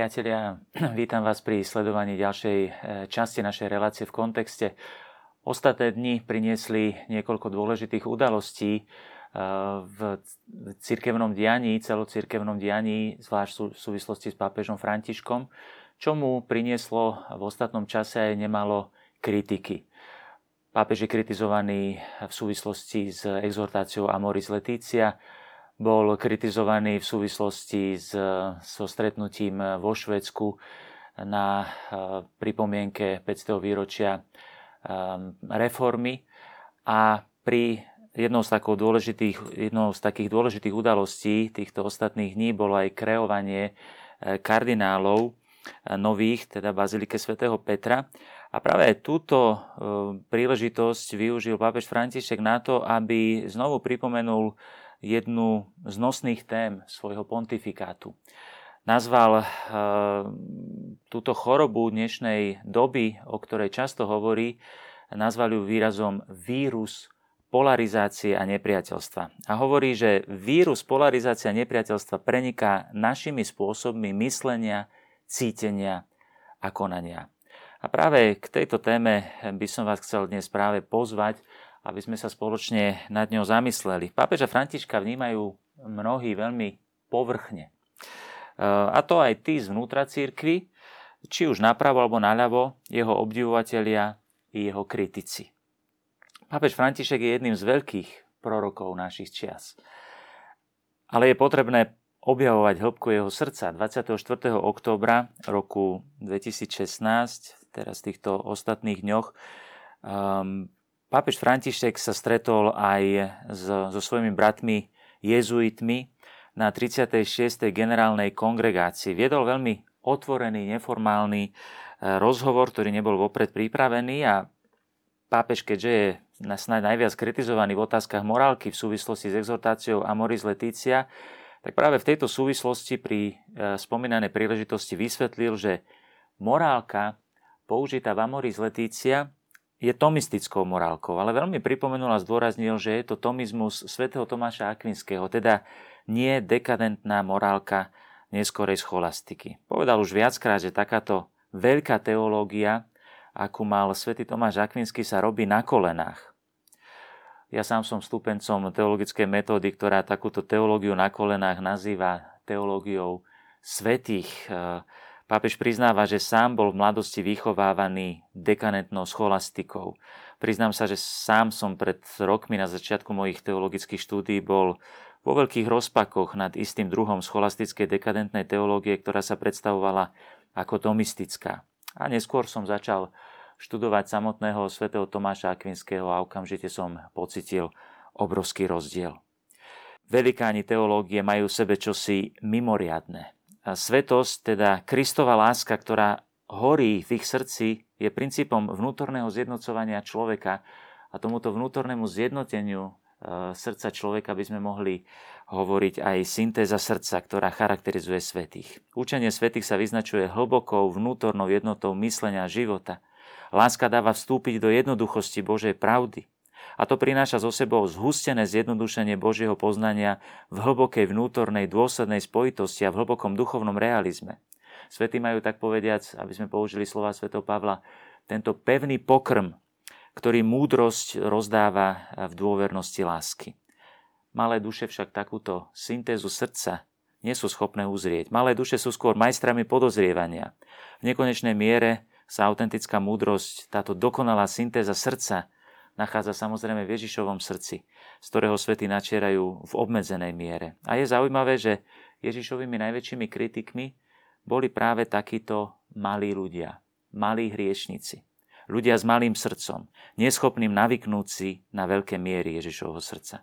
Priatelia, vítam vás pri sledovaní ďalšej e, časti našej relácie v kontexte. Ostatné dni priniesli niekoľko dôležitých udalostí e, v cirkevnom dianí, celocirkevnom dianí, zvlášť v súvislosti s pápežom Františkom, čo mu prinieslo v ostatnom čase aj nemalo kritiky. Pápež je kritizovaný v súvislosti s exhortáciou Amoris Letícia, bol kritizovaný v súvislosti s, so stretnutím vo Švedsku na eh, pripomienke 500. výročia reformy a pri jednou z, dôležitých, jednou z takých dôležitých udalostí týchto ostatných dní bolo aj kreovanie kardinálov nových, teda Bazilike svätého Petra. A práve túto príležitosť využil pápež František na to, aby znovu pripomenul jednu z nosných tém svojho pontifikátu. Nazval e, túto chorobu dnešnej doby, o ktorej často hovorí, nazval ju výrazom vírus polarizácie a nepriateľstva. A hovorí, že vírus polarizácie a nepriateľstva preniká našimi spôsobmi myslenia, cítenia a konania. A práve k tejto téme by som vás chcel dnes práve pozvať, aby sme sa spoločne nad ňou zamysleli. Pápeža Františka vnímajú mnohí veľmi povrchne. E, a to aj tí zvnútra církvy, či už napravo alebo naľavo, jeho obdivovatelia i jeho kritici. Pápež František je jedným z veľkých prorokov našich čias. Ale je potrebné objavovať hĺbku jeho srdca. 24. októbra roku 2016, teraz v týchto ostatných dňoch, um, Pápež František sa stretol aj so, so svojimi bratmi jezuitmi na 36. generálnej kongregácii. Viedol veľmi otvorený, neformálny e, rozhovor, ktorý nebol vopred pripravený a pápež, keďže je snáď najviac kritizovaný v otázkach morálky v súvislosti s exhortáciou Amoris Letícia, tak práve v tejto súvislosti pri e, spomínanej príležitosti vysvetlil, že morálka použitá v Amoris Letícia je tomistickou morálkou, ale veľmi pripomenul a zdôraznil, že je to tomizmus svätého Tomáša Akvinského, teda nie dekadentná morálka neskorej scholastiky. Povedal už viackrát, že takáto veľká teológia, akú mal svätý Tomáš Akvinský, sa robí na kolenách. Ja sám som stúpencom teologickej metódy, ktorá takúto teológiu na kolenách nazýva teológiou svetých Pápež priznáva, že sám bol v mladosti vychovávaný dekanentnou scholastikou. Priznám sa, že sám som pred rokmi na začiatku mojich teologických štúdí bol vo veľkých rozpakoch nad istým druhom scholastickej dekadentnej teológie, ktorá sa predstavovala ako tomistická. A neskôr som začal študovať samotného svätého Tomáša Akvinského a okamžite som pocitil obrovský rozdiel. Velikáni teológie majú v sebe čosi mimoriadne svetosť, teda Kristova láska, ktorá horí v ich srdci, je princípom vnútorného zjednocovania človeka a tomuto vnútornému zjednoteniu e, srdca človeka by sme mohli hovoriť aj syntéza srdca, ktorá charakterizuje svetých. Učenie svetých sa vyznačuje hlbokou vnútornou jednotou myslenia a života. Láska dáva vstúpiť do jednoduchosti Božej pravdy. A to prináša zo sebou zhustené zjednodušenie Božieho poznania v hlbokej vnútornej dôslednej spojitosti a v hlbokom duchovnom realizme. Svety majú tak povediac, aby sme použili slova svätého Pavla, tento pevný pokrm, ktorý múdrosť rozdáva v dôvernosti lásky. Malé duše však takúto syntézu srdca nie sú schopné uzrieť. Malé duše sú skôr majstrami podozrievania. V nekonečnej miere sa autentická múdrosť, táto dokonalá syntéza srdca nachádza samozrejme v Ježišovom srdci, z ktorého svety načierajú v obmedzenej miere. A je zaujímavé, že Ježišovými najväčšími kritikmi boli práve takíto malí ľudia, malí hriešnici. Ľudia s malým srdcom, neschopným navyknúť si na veľké miery Ježišovho srdca.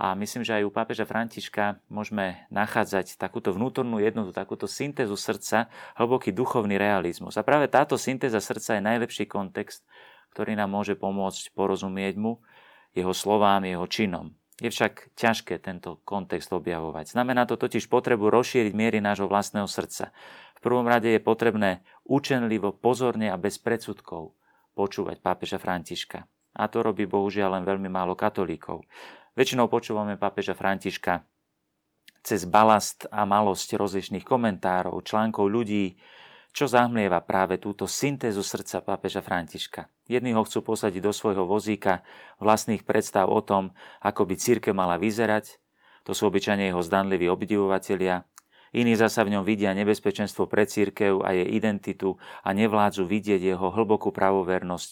A myslím, že aj u pápeža Františka môžeme nachádzať takúto vnútornú jednotu, takúto syntézu srdca, hlboký duchovný realizmus. A práve táto syntéza srdca je najlepší kontext, ktorý nám môže pomôcť porozumieť mu, jeho slovám, jeho činom. Je však ťažké tento kontext objavovať. Znamená to totiž potrebu rozšíriť miery nášho vlastného srdca. V prvom rade je potrebné učenlivo, pozorne a bez predsudkov počúvať pápeža Františka. A to robí bohužiaľ len veľmi málo katolíkov. Väčšinou počúvame pápeža Františka cez balast a malosť rozličných komentárov, článkov ľudí, čo zahmlieva práve túto syntézu srdca pápeža Františka. Jedni ho chcú posadiť do svojho vozíka vlastných predstav o tom, ako by církev mala vyzerať, to sú obyčajne jeho zdanliví obdivovatelia, Iní zasa v ňom vidia nebezpečenstvo pre církev a jej identitu a nevládzu vidieť jeho hlbokú pravovernosť,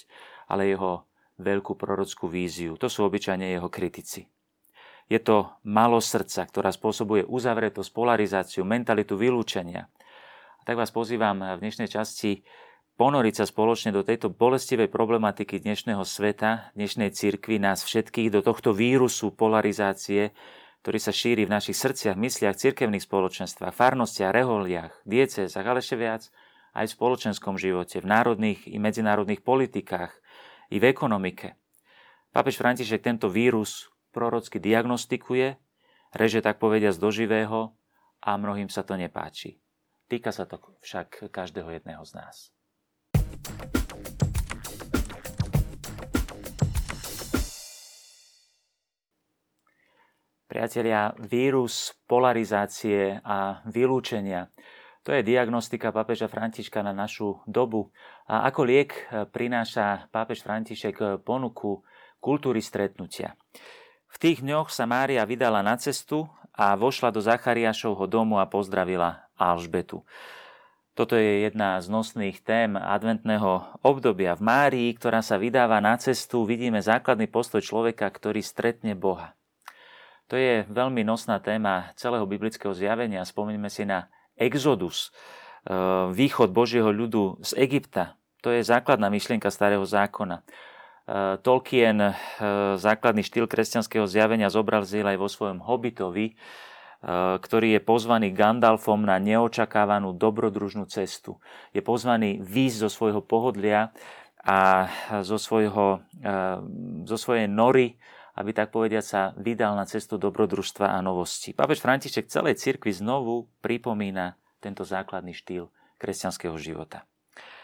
ale jeho veľkú prorockú víziu. To sú obyčajne jeho kritici. Je to malo srdca, ktorá spôsobuje uzavretosť, polarizáciu, mentalitu vylúčenia. A tak vás pozývam v dnešnej časti ponoriť sa spoločne do tejto bolestivej problematiky dnešného sveta, dnešnej cirkvi, nás všetkých, do tohto vírusu polarizácie, ktorý sa šíri v našich srdciach, mysliach, cirkevných spoločenstvách, farnostiach, reholiach, diecezach, ale ešte viac aj v spoločenskom živote, v národných i medzinárodných politikách, i v ekonomike. Pápež František tento vírus prorocky diagnostikuje, reže tak povediať do živého a mnohým sa to nepáči. Týka sa to však každého jedného z nás. Priatelia, vírus polarizácie a vylúčenia. To je diagnostika pápeža Františka na našu dobu. A ako liek prináša pápež František ponuku kultúry stretnutia. V tých dňoch sa Mária vydala na cestu a vošla do Zachariášovho domu a pozdravila Alžbetu. Toto je jedna z nosných tém adventného obdobia. V Márii, ktorá sa vydáva na cestu, vidíme základný postoj človeka, ktorý stretne Boha. To je veľmi nosná téma celého biblického zjavenia. Spomeňme si na Exodus, e, východ Božieho ľudu z Egypta. To je základná myšlienka starého zákona. E, Tolkien e, základný štýl kresťanského zjavenia zobrazil aj vo svojom Hobbitovi, ktorý je pozvaný Gandalfom na neočakávanú dobrodružnú cestu. Je pozvaný výjsť zo svojho pohodlia a zo, svojho, zo svojej nory aby tak povediať sa vydal na cestu dobrodružstva a novosti. Pápež František celej cirkvi znovu pripomína tento základný štýl kresťanského života.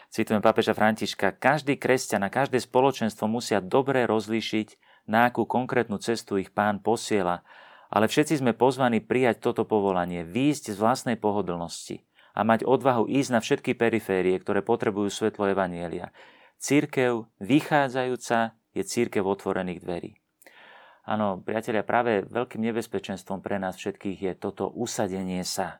Citujem pápeža Františka, každý kresťan a každé spoločenstvo musia dobre rozlíšiť, na akú konkrétnu cestu ich pán posiela, ale všetci sme pozvaní prijať toto povolanie, výjsť z vlastnej pohodlnosti a mať odvahu ísť na všetky periférie, ktoré potrebujú svetlo Evanielia. Církev vychádzajúca je církev otvorených dverí. Áno, priatelia, práve veľkým nebezpečenstvom pre nás všetkých je toto usadenie sa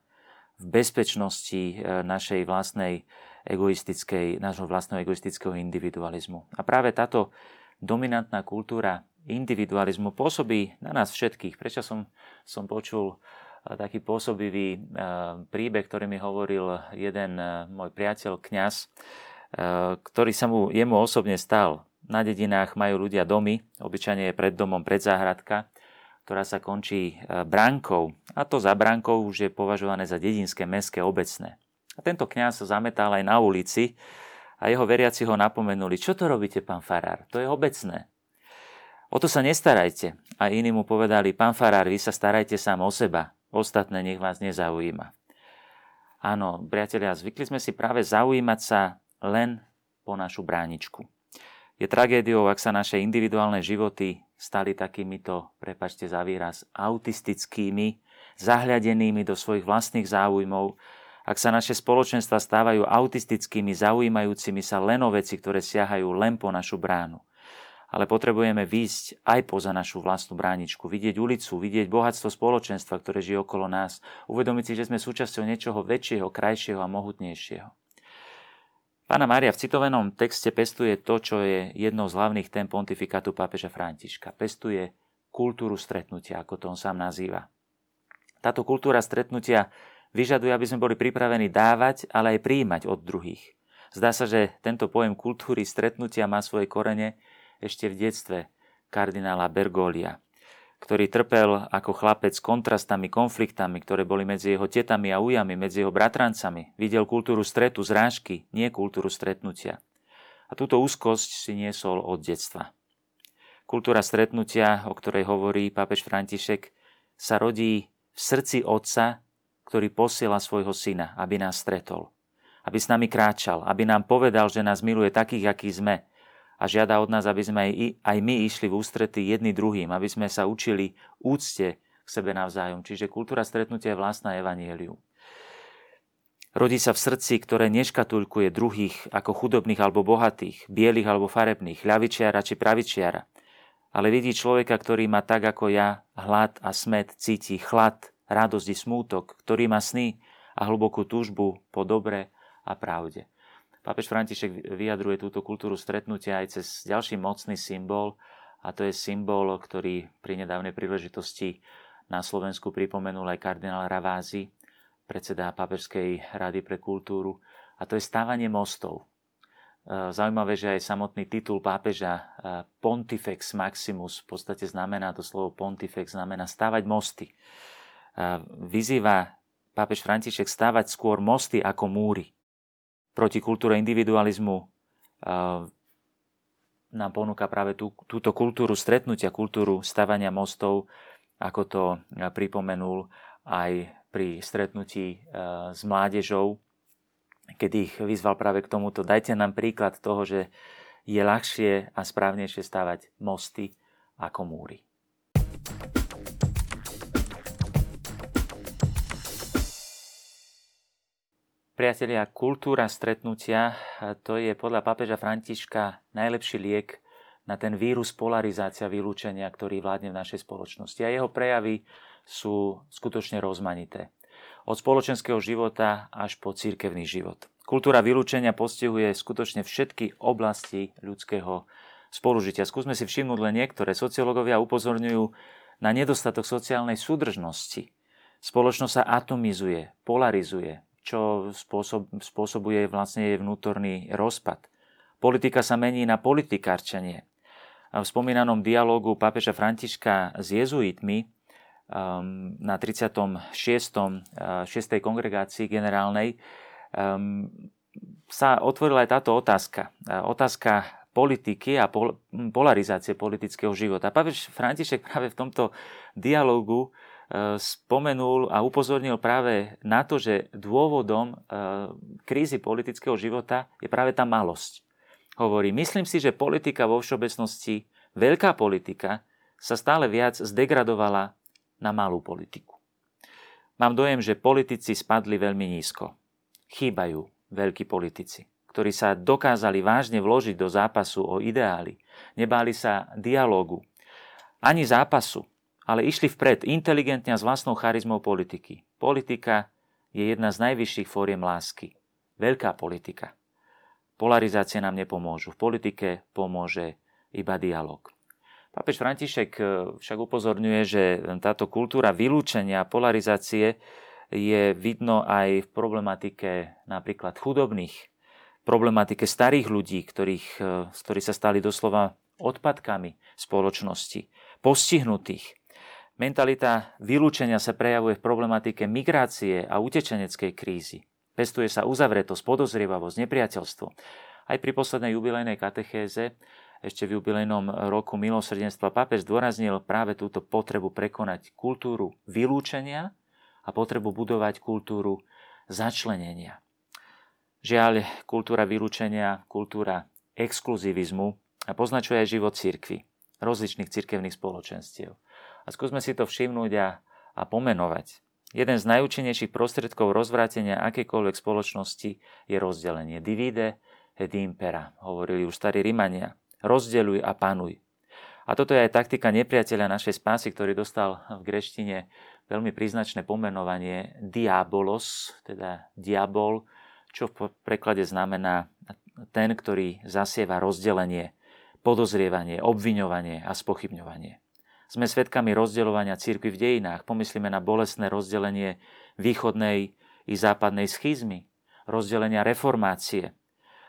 v bezpečnosti e, našej vlastnej egoistickej, nášho vlastného egoistického individualizmu. A práve táto dominantná kultúra individualizmu pôsobí na nás všetkých. Prečo som, som počul e, taký pôsobivý e, príbeh, ktorý mi hovoril jeden môj priateľ, kňaz, ktorý sa mu jemu osobne stal. Na dedinách majú ľudia domy, obyčajne je pred domom predzáhradka, ktorá sa končí bránkou. A to za bránkou už je považované za dedinské, mestské, obecné. A tento kňaz sa zametal aj na ulici a jeho veriaci ho napomenuli, čo to robíte, pán Farár, to je obecné. O to sa nestarajte. A iní mu povedali, pán Farár, vy sa starajte sám o seba, ostatné nech vás nezaujíma. Áno, priatelia, zvykli sme si práve zaujímať sa len po našu bráničku. Je tragédiou, ak sa naše individuálne životy stali takýmito, prepačte za výraz, autistickými, zahľadenými do svojich vlastných záujmov, ak sa naše spoločenstva stávajú autistickými, zaujímajúcimi sa len o veci, ktoré siahajú len po našu bránu. Ale potrebujeme výjsť aj poza našu vlastnú bráničku, vidieť ulicu, vidieť bohatstvo spoločenstva, ktoré žije okolo nás, uvedomiť si, že sme súčasťou niečoho väčšieho, krajšieho a mohutnejšieho. Pána Mária v citovanom texte pestuje to, čo je jednou z hlavných tém pontifikátu pápeža Františka. Pestuje kultúru stretnutia, ako to on sám nazýva. Táto kultúra stretnutia vyžaduje, aby sme boli pripravení dávať, ale aj prijímať od druhých. Zdá sa, že tento pojem kultúry stretnutia má svoje korene ešte v detstve kardinála Bergolia ktorý trpel ako chlapec kontrastami, konfliktami, ktoré boli medzi jeho tetami a ujami, medzi jeho bratrancami. Videl kultúru stretu, zrážky, nie kultúru stretnutia. A túto úzkosť si niesol od detstva. Kultúra stretnutia, o ktorej hovorí pápež František, sa rodí v srdci otca, ktorý posiela svojho syna, aby nás stretol. Aby s nami kráčal, aby nám povedal, že nás miluje takých, akí sme, a žiada od nás, aby sme aj, my išli v ústrety jedni druhým, aby sme sa učili úcte k sebe navzájom. Čiže kultúra stretnutia je vlastná evanieliu. Rodí sa v srdci, ktoré neškatulkuje druhých ako chudobných alebo bohatých, bielých alebo farebných, ľavičiara či pravičiara, ale vidí človeka, ktorý má tak ako ja hlad a smet, cíti chlad, radosť i smútok, ktorý má sny a hlbokú túžbu po dobre a pravde. Pápež František vyjadruje túto kultúru stretnutia aj cez ďalší mocný symbol, a to je symbol, ktorý pri nedávnej príležitosti na Slovensku pripomenul aj kardinál Ravázy, predseda Pápežskej rady pre kultúru, a to je stávanie mostov. E, zaujímavé, že aj samotný titul pápeža e, Pontifex Maximus v podstate znamená, to slovo Pontifex znamená stávať mosty. E, vyzýva pápež František stávať skôr mosty ako múry. Proti kultúre individualizmu nám ponúka práve tú, túto kultúru stretnutia, kultúru stavania mostov, ako to pripomenul aj pri stretnutí s mládežou, keď ich vyzval práve k tomuto. Dajte nám príklad toho, že je ľahšie a správnejšie stavať mosty ako múry. Priatelia, kultúra stretnutia, to je podľa pápeža Františka najlepší liek na ten vírus polarizácia vylúčenia, ktorý vládne v našej spoločnosti. A jeho prejavy sú skutočne rozmanité. Od spoločenského života až po církevný život. Kultúra vylúčenia postihuje skutočne všetky oblasti ľudského spolužitia. Skúsme si všimnúť len niektoré. Sociológovia upozorňujú na nedostatok sociálnej súdržnosti. Spoločnosť sa atomizuje, polarizuje, čo spôsob, spôsobuje vlastne jej vnútorný rozpad. Politika sa mení na politikárčenie. V spomínanom dialogu pápeža Františka s jezuitmi um, na 36. 6. kongregácii generálnej um, sa otvorila aj táto otázka. Otázka politiky a pol, polarizácie politického života. Pápež František práve v tomto dialogu spomenul a upozornil práve na to, že dôvodom e, krízy politického života je práve tá malosť. Hovorí, myslím si, že politika vo všeobecnosti, veľká politika, sa stále viac zdegradovala na malú politiku. Mám dojem, že politici spadli veľmi nízko. Chýbajú veľkí politici, ktorí sa dokázali vážne vložiť do zápasu o ideály. Nebáli sa dialógu, ani zápasu, ale išli vpred inteligentne a s vlastnou charizmou politiky. Politika je jedna z najvyšších fóriem lásky. Veľká politika. Polarizácie nám nepomôžu. V politike pomôže iba dialog. Pápež František eh, však upozorňuje, že táto kultúra vylúčenia a polarizácie je vidno aj v problematike napríklad chudobných, problematike starých ľudí, ktorých, eh, ktorí sa stali doslova odpadkami spoločnosti, postihnutých, Mentalita vylúčenia sa prejavuje v problematike migrácie a utečeneckej krízy. Pestuje sa uzavretosť, podozrievavosť, nepriateľstvo. Aj pri poslednej jubilejnej katechéze, ešte v jubilejnom roku milosrdenstva, pápež zdôraznil práve túto potrebu prekonať kultúru vylúčenia a potrebu budovať kultúru začlenenia. Žiaľ, kultúra vylúčenia, kultúra exkluzivizmu poznačuje aj život cirkvy, rozličných cirkevných spoločenstiev. A skúsme si to všimnúť a, a pomenovať. Jeden z najúčinnejších prostriedkov rozvrátenia akejkoľvek spoločnosti je rozdelenie. Divide et impera, hovorili už starí Rimania. Rozdeľuj a panuj. A toto je aj taktika nepriateľa našej spásy, ktorý dostal v greštine veľmi príznačné pomenovanie diabolos, teda diabol, čo v preklade znamená ten, ktorý zasieva rozdelenie, podozrievanie, obviňovanie a spochybňovanie. Sme svedkami rozdeľovania církvy v dejinách. Pomyslíme na bolestné rozdelenie východnej i západnej schizmy, rozdelenia reformácie.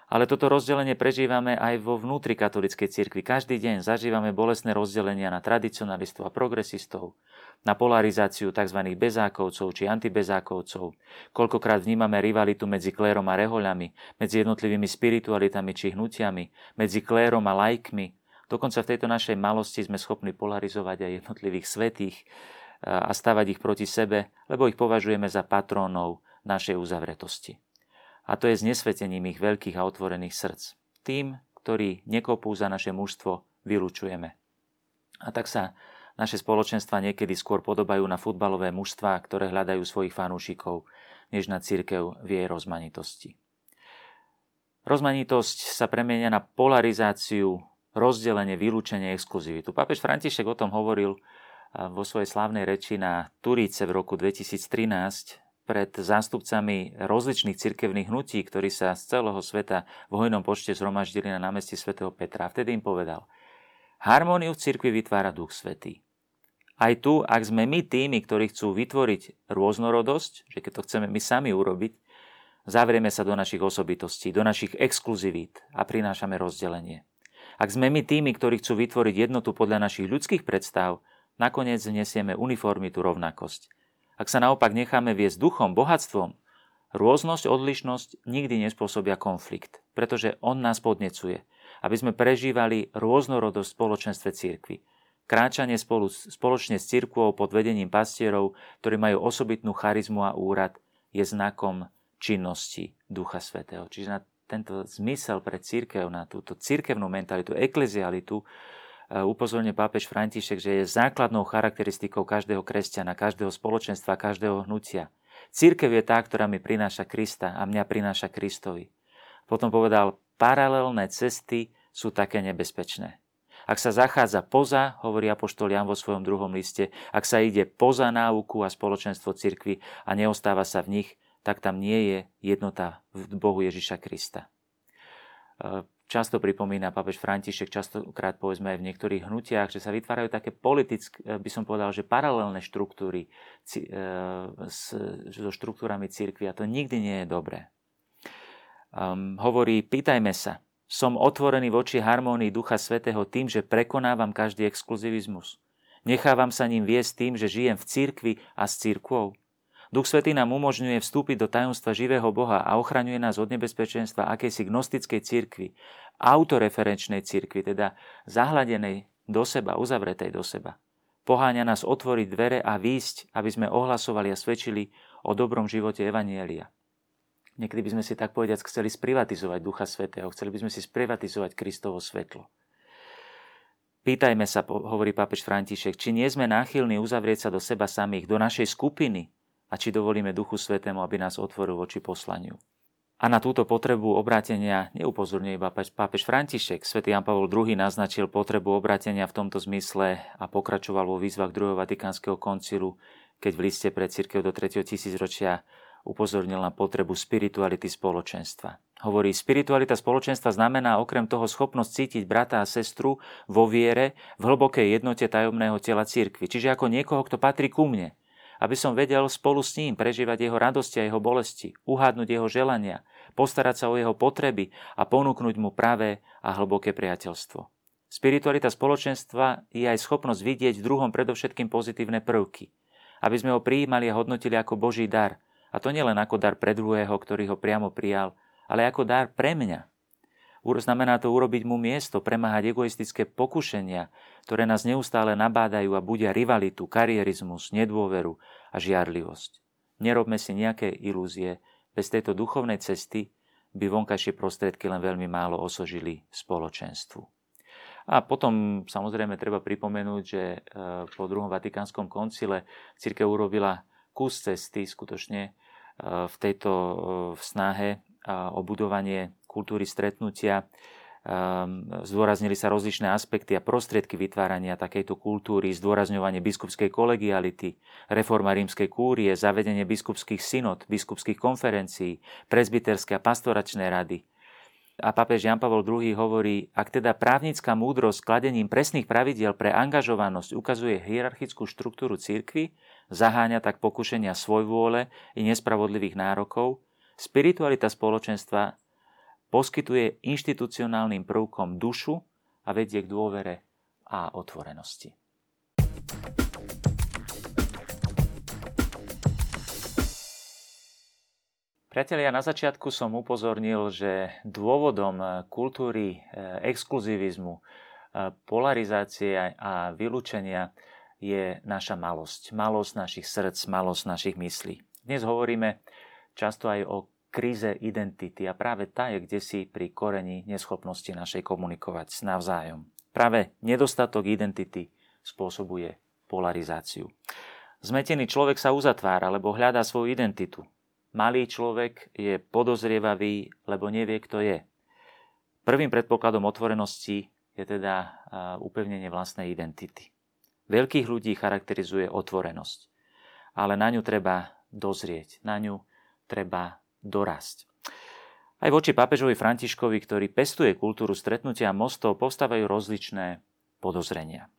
Ale toto rozdelenie prežívame aj vo vnútri katolíckej cirkvi. Každý deň zažívame bolestné rozdelenia na tradicionalistov a progresistov, na polarizáciu tzv. bezákovcov či antibezákovcov. Koľkokrát vnímame rivalitu medzi klérom a rehoľami, medzi jednotlivými spiritualitami či hnutiami, medzi klérom a lajkmi, Dokonca v tejto našej malosti sme schopní polarizovať aj jednotlivých svetých a stavať ich proti sebe, lebo ich považujeme za patrónov našej uzavretosti. A to je znesvetením ich veľkých a otvorených srdc. Tým, ktorí nekopú za naše mužstvo, vylúčujeme. A tak sa Naše spoločenstva niekedy skôr podobajú na futbalové mužstva, ktoré hľadajú svojich fanúšikov, než na církev v jej rozmanitosti. Rozmanitosť sa premienia na polarizáciu, rozdelenie, vylúčenie, exkluzivitu. Pápež František o tom hovoril vo svojej slávnej reči na Turíce v roku 2013 pred zástupcami rozličných cirkevných hnutí, ktorí sa z celého sveta v hojnom počte zhromaždili na námestí svätého Petra. Vtedy im povedal, harmóniu v cirkvi vytvára Duch Svetý. Aj tu, ak sme my tými, ktorí chcú vytvoriť rôznorodosť, že keď to chceme my sami urobiť, zavrieme sa do našich osobitostí, do našich exkluzivít a prinášame rozdelenie. Ak sme my tými, ktorí chcú vytvoriť jednotu podľa našich ľudských predstav, nakoniec vnesieme uniformitu rovnakosť. Ak sa naopak necháme viesť duchom, bohatstvom, rôznosť, odlišnosť nikdy nespôsobia konflikt, pretože on nás podnecuje, aby sme prežívali rôznorodosť v spoločenstve církvy. Kráčanie spolu, spoločne s církvou pod vedením pastierov, ktorí majú osobitnú charizmu a úrad, je znakom činnosti Ducha Svetého. Čiže na tento zmysel pre církev, na túto církevnú mentalitu, eklezialitu, Eh, upozorňuje pápež František, že je základnou charakteristikou každého kresťana, každého spoločenstva, každého hnutia. Církev je tá, ktorá mi prináša Krista a mňa prináša Kristovi. Potom povedal, paralelné cesty sú také nebezpečné. Ak sa zachádza poza, hovorí apoštol Jan vo svojom druhom liste, ak sa ide poza náuku a spoločenstvo cirkvy a neostáva sa v nich, tak tam nie je jednota v Bohu Ježiša Krista. Eh, často pripomína papež František, častokrát povedzme aj v niektorých hnutiach, že sa vytvárajú také politické, eh, by som povedal, že paralelné štruktúry eh, so štruktúrami církvy a to nikdy nie je dobré. Um, hovorí, pýtajme sa, som otvorený voči harmónii Ducha Svetého tým, že prekonávam každý exkluzivizmus. Nechávam sa ním viesť tým, že žijem v církvi a s církvou. Duch Svetý nám umožňuje vstúpiť do tajomstva živého Boha a ochraňuje nás od nebezpečenstva akejsi gnostickej cirkvi, autoreferenčnej cirkvi, teda zahladenej do seba, uzavretej do seba. Poháňa nás otvoriť dvere a výjsť, aby sme ohlasovali a svedčili o dobrom živote Evanielia. Niekedy by sme si tak povediac chceli sprivatizovať Ducha Svetého, chceli by sme si sprivatizovať Kristovo svetlo. Pýtajme sa, hovorí pápež František, či nie sme náchylní uzavrieť sa do seba samých, do našej skupiny, a či dovolíme Duchu Svetému, aby nás otvoril voči poslaniu. A na túto potrebu obrátenia neupozorňuje iba pápež František. Svetý Jan Pavol II naznačil potrebu obrátenia v tomto zmysle a pokračoval vo výzvach druhého Vatikánskeho koncilu, keď v liste pre církev do 3. tisícročia upozornil na potrebu spirituality spoločenstva. Hovorí, spiritualita spoločenstva znamená okrem toho schopnosť cítiť brata a sestru vo viere v hlbokej jednote tajomného tela církvy. Čiže ako niekoho, kto patrí ku mne, aby som vedel spolu s ním prežívať jeho radosti a jeho bolesti, uhádnuť jeho želania, postarať sa o jeho potreby a ponúknuť mu pravé a hlboké priateľstvo. Spiritualita spoločenstva je aj schopnosť vidieť v druhom predovšetkým pozitívne prvky, aby sme ho prijímali a hodnotili ako Boží dar, a to nielen ako dar pre druhého, ktorý ho priamo prijal, ale ako dar pre mňa, Znamená to urobiť mu miesto, premáhať egoistické pokušenia, ktoré nás neustále nabádajú a budia rivalitu, karierizmus, nedôveru a žiarlivosť. Nerobme si nejaké ilúzie, bez tejto duchovnej cesty by vonkajšie prostriedky len veľmi málo osožili spoločenstvu. A potom samozrejme treba pripomenúť, že e, po druhom Vatikánskom koncile církev urobila kus cesty skutočne e, v tejto e, snahe o budovanie kultúry stretnutia. Ehm, zdôraznili sa rozličné aspekty a prostriedky vytvárania takejto kultúry, zdôrazňovanie biskupskej kolegiality, reforma rímskej kúrie, zavedenie biskupských synod, biskupských konferencií, prezbiterské a pastoračné rady. A papež Jan Pavel II hovorí, ak teda právnická múdrosť kladením presných pravidiel pre angažovanosť ukazuje hierarchickú štruktúru církvy, zaháňa tak pokušenia svojvôle i nespravodlivých nárokov, spiritualita spoločenstva poskytuje inštitucionálnym prvkom dušu a vedie k dôvere a otvorenosti. Priatelia, na začiatku som upozornil, že dôvodom kultúry eh, exkluzivizmu, eh, polarizácie a vylúčenia je naša malosť. Malosť našich srdc, malosť našich myslí. Dnes hovoríme často aj o kríze identity a práve tá je kde si pri koreni neschopnosti našej komunikovať s navzájom. Práve nedostatok identity spôsobuje polarizáciu. Zmetený človek sa uzatvára, lebo hľadá svoju identitu. Malý človek je podozrievavý, lebo nevie, kto je. Prvým predpokladom otvorenosti je teda upevnenie vlastnej identity. Veľkých ľudí charakterizuje otvorenosť, ale na ňu treba dozrieť, na ňu treba dorasť. Aj voči pápežovi Františkovi, ktorý pestuje kultúru stretnutia mostov, postávajú rozličné podozrenia.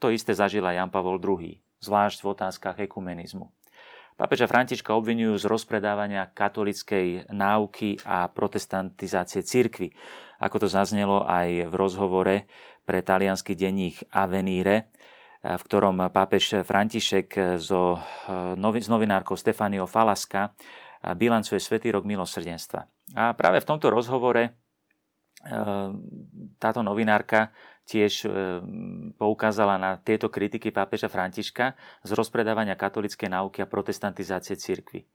To isté zažil aj Jan Pavol II zvlášť v otázkach ekumenizmu. Pápeža Františka obvinujú z rozpredávania katolickej náuky a protestantizácie cirkvy, ako to zaznelo aj v rozhovore pre talianský denník Avenire, v ktorom pápež František so, s novinárkou Stefaniou Falaska bilancuje Svetý rok milosrdenstva. A práve v tomto rozhovore táto novinárka tiež e, poukázala na tieto kritiky pápeža Františka z rozpredávania katolickej náuky a protestantizácie cirkvy.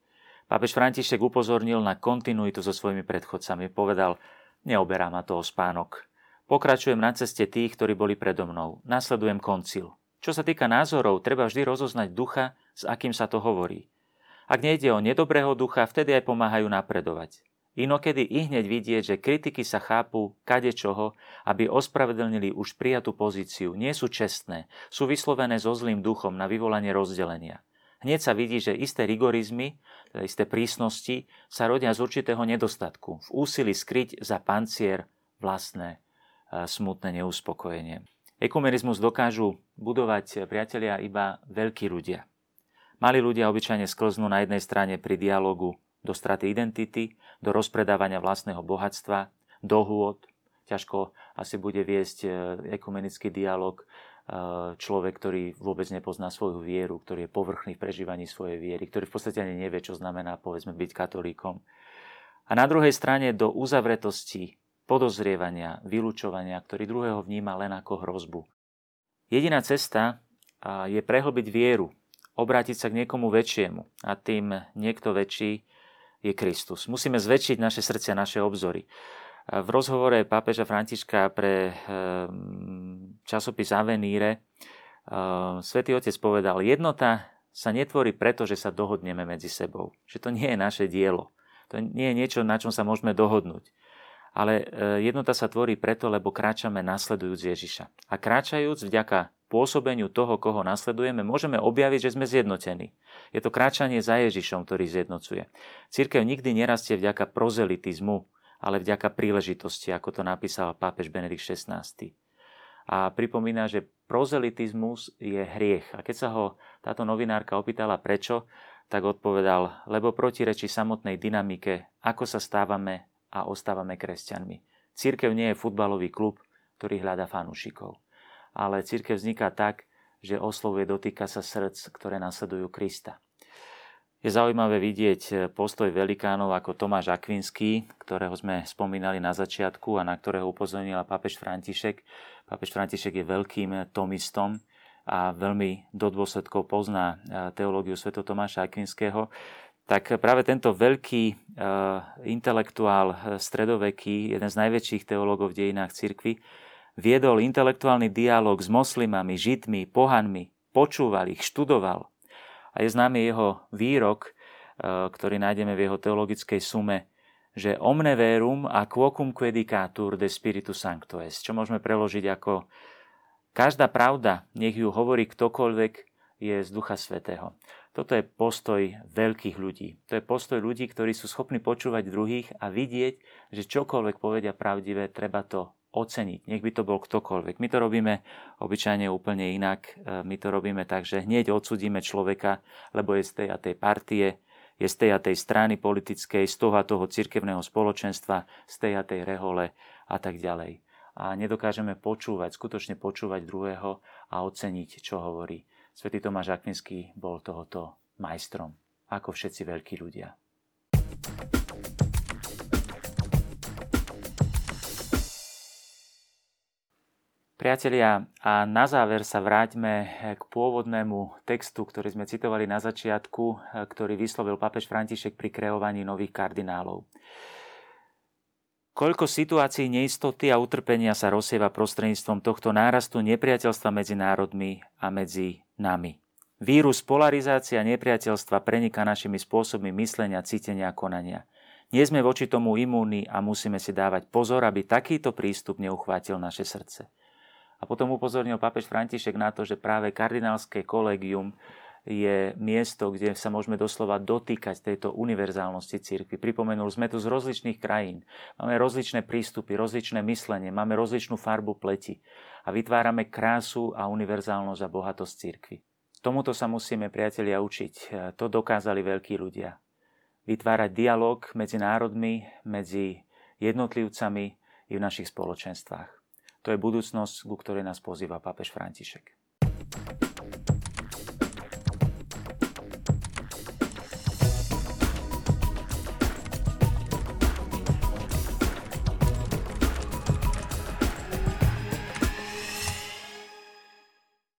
Pápež František upozornil na kontinuitu so svojimi predchodcami. Povedal, neoberá ma to o spánok. Pokračujem na ceste tých, ktorí boli predo mnou. Nasledujem koncil. Čo sa týka názorov, treba vždy rozoznať ducha, s akým sa to hovorí. Ak nejde o nedobrého ducha, vtedy aj pomáhajú napredovať. Inokedy i hneď vidieť, že kritiky sa chápu kade čoho, aby ospravedlnili už prijatú pozíciu, nie sú čestné, sú vyslovené so zlým duchom na vyvolanie rozdelenia. Hneď sa vidí, že isté rigorizmy, teda isté prísnosti, sa rodia z určitého nedostatku, v úsilí skryť za pancier vlastné e, smutné neuspokojenie. Ekumenizmus dokážu budovať priatelia iba veľkí ľudia. Mali ľudia obyčajne sklznú na jednej strane pri dialogu do straty identity, do rozpredávania vlastného bohatstva, do hôd. Ťažko asi bude viesť e, ekumenický dialog e, človek, ktorý vôbec nepozná svoju vieru, ktorý je povrchný v prežívaní svojej viery, ktorý v podstate ani nevie, čo znamená, povedzme, byť katolíkom. A na druhej strane do uzavretosti, podozrievania, vylúčovania, ktorý druhého vníma len ako hrozbu. Jediná cesta je prehlbiť vieru, obrátiť sa k niekomu väčšiemu. A tým niekto väčší je Kristus. Musíme zväčšiť naše srdcia, naše obzory. V rozhovore pápeža Františka pre ehm, časopis Avenire ehm, svätý Otec povedal, jednota sa netvorí preto, že sa dohodneme medzi sebou. Že to nie je naše dielo. To nie je niečo, na čom sa môžeme dohodnúť. Ale e, jednota sa tvorí preto, lebo kráčame nasledujúc Ježiša. A kráčajúc vďaka pôsobeniu toho, koho nasledujeme, môžeme objaviť, že sme zjednotení. Je to kráčanie za Ježišom, ktorý zjednocuje. Církev nikdy nerastie vďaka prozelitizmu, ale vďaka príležitosti, ako to napísal pápež Benedikt XVI. A pripomína, že prozelitizmus je hriech. A keď sa ho táto novinárka opýtala prečo, tak odpovedal, lebo protirečí samotnej dynamike, ako sa stávame a ostávame kresťanmi. Církev nie je futbalový klub, ktorý hľadá fanúšikov ale církev vzniká tak, že oslovuje, dotýka sa srdc, ktoré nasledujú Krista. Je zaujímavé vidieť postoj velikánov ako Tomáš Akvinský, ktorého sme spomínali na začiatku a na ktorého upozornila pápež František. Pápež František je veľkým tomistom a veľmi do dôsledkov pozná e, teológiu Sv. Tomáša Akvinského. Tak práve tento veľký e, intelektuál e, stredoveký, jeden z najväčších teológov v dejinách cirkvi, viedol intelektuálny dialog s moslimami, židmi, pohanmi, počúval ich, študoval. A je známy jeho výrok, e, ktorý nájdeme v jeho teologickej sume, že omne verum a quocum quedicatur de spiritu sancto est, čo môžeme preložiť ako každá pravda, nech ju hovorí ktokoľvek, je z Ducha Svetého. Toto je postoj veľkých ľudí. To je postoj ľudí, ktorí sú schopní počúvať druhých a vidieť, že čokoľvek povedia pravdivé, treba to oceniť, nech by to bol ktokoľvek. My to robíme obyčajne úplne inak. E, my to robíme tak, že hneď odsudíme človeka, lebo je z tej a tej partie, je z tej a tej strany politickej, z toho a toho cirkevného spoločenstva, z tej a tej rehole a tak ďalej. A nedokážeme počúvať, skutočne počúvať druhého a oceniť, čo hovorí. Svetý Tomáš Akvinský bol tohoto majstrom, ako všetci veľkí ľudia. Priatelia, a na záver sa vráťme k pôvodnému textu, ktorý sme citovali na začiatku, ktorý vyslovil papež František pri kreovaní nových kardinálov. Koľko situácií neistoty a utrpenia sa rozsieva prostredníctvom tohto nárastu nepriateľstva medzi národmi a medzi nami. Vírus polarizácia nepriateľstva preniká našimi spôsobmi myslenia, cítenia a konania. Nie sme voči tomu imúni a musíme si dávať pozor, aby takýto prístup neuchvátil naše srdce. A potom upozornil pápež František na to, že práve kardinálske kolegium je miesto, kde sa môžeme doslova dotýkať tejto univerzálnosti cirkvi. Pripomenul, sme tu z rozličných krajín, máme rozličné prístupy, rozličné myslenie, máme rozličnú farbu pleti a vytvárame krásu a univerzálnosť a bohatosť cirkvi. Tomuto sa musíme, priatelia, učiť. To dokázali veľkí ľudia. Vytvárať dialog medzi národmi, medzi jednotlivcami i v našich spoločenstvách. To je budúcnosť, ku ktorej nás pozýva pápež František.